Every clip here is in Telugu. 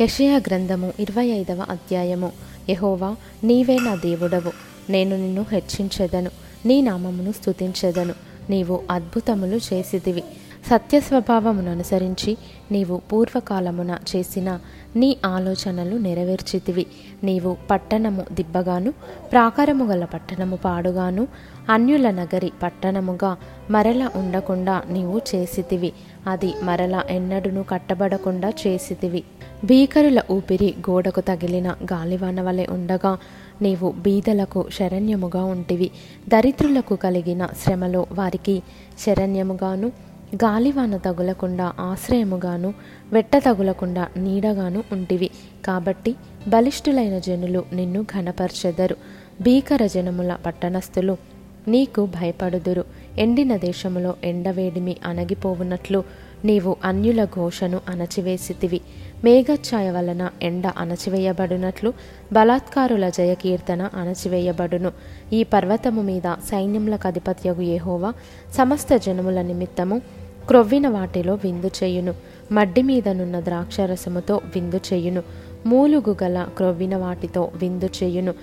యషయా గ్రంథము ఇరవై ఐదవ అధ్యాయము. యహోవా నీవే నా దేవుడవు. నేను నిన్ను హెచ్చించెదను. నీ నామమును స్తుతించెదను. నీవు అద్భుతములు చేసిదివి సత్య స్వభావమును అనుసరించి నీవు పూర్వకాలమున చేసిన నీ ఆలోచనలు నెరవేర్చితివి. నీవు పట్టణము దిబ్బగాను ప్రాకారము గల పట్టణము పాడుగాను అన్యుల నగరి పట్టణముగా మరల ఉండకుండా నీవు చేసితివి. అది మరల ఎన్నడును కట్టబడకుండా చేసితివి. భీకరుల ఊపిరి గోడకు తగిలిన గాలివాన వలె ఉండగా నీవు బీదలకు శరణ్యముగా ఉంటివి. దరిద్రులకు కలిగిన శ్రమలో వారికి శరణ్యముగాను గాలివాన తగులకుండా ఆశ్రయముగాను వెట్ట తగులకుండా నీడగాను ఉంటివి. కాబట్టి బలిష్ఠులైన జనులు నిన్ను ఘనపరచెదరు. భీకర జనముల పట్టణస్థులు నీకు భయపడుదురు. ఎండిన దేశములో ఎండవేడిమి అణగిపోవునట్లు నీవు అన్యుల ఘోషను అణచివేసితివి. మేఘఛాయ వలన ఎండ అణచివేయబడినట్లు బలాత్కారుల జయకీర్తన అణచివేయబడును. ఈ పర్వతము మీద సైన్యములకు అధిపత్యగు ఏహోవా సమస్త జనముల నిమిత్తము క్రొవ్విన వాటిలో విందు చేయును. మడ్డి మీదనున్న ద్రాక్షరసముతో విందు చేయును. మూలుగు గల క్రొవ్విన వాటితో విందు చేయును.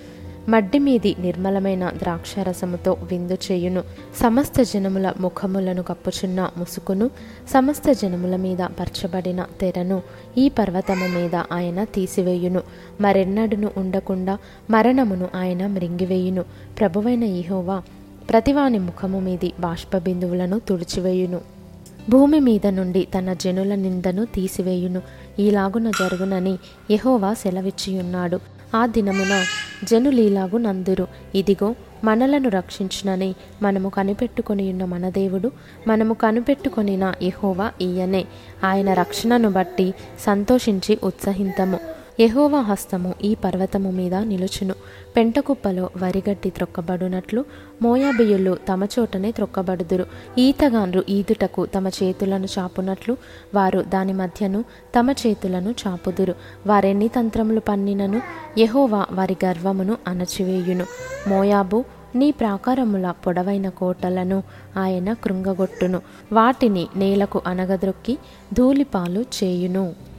మడ్డి మీది నిర్మలమైన ద్రాక్షరసముతో విందు చేయును. సమస్త జనముల ముఖములను కప్పుచున్న ముసుకును సమస్త జనముల మీద పరచబడిన తెరను ఈ పర్వతము మీద ఆయన తీసివేయును. మరెన్నడును ఉండకుండా మరణమును ఆయన మృంగివేయును. ప్రభువైన ఈహోవా ప్రతివాని ముఖము మీది బాష్పబిందువులను తుడిచివేయును. భూమి మీద నుండి తన జనుల నిందను తీసివేయును. ఈలాగున జరుగునని యహోవా సెలవిచ్చియున్నాడు. ఆ దినమున జనులీలాగు నందురు. ఇదిగో మనలను రక్షించునని మనము కనిపెట్టుకొని ఉన్న మన దేవుడు మనము కనిపెట్టుకొనిన ఇహోవా ఈయనే. ఆయన రక్షణను బట్టి సంతోషించి ఉత్సహింతము. యహోవా హస్తము ఈ పర్వతము మీద నిలుచును. పెంటకుప్పలో వరిగడ్డి త్రొక్కబడునట్లు మోయాబియులు తమ చోటనే త్రొక్కబడుదురు. ఈతగాండ్రు ఈదుటకు తమ చేతులను చాపునట్లు వారు దాని మధ్యను తమ చేతులను చాపుదురు. వారెన్ని తంత్రములు పన్నినను యహోవా వారి గర్వమును అణచివేయును. మోయాబు నీ ప్రాకారముల పొడవైన కోటలను ఆయన కృంగగొట్టును. వాటిని నేలకు అనగద్రొక్కి ధూళిపాలు చేయును.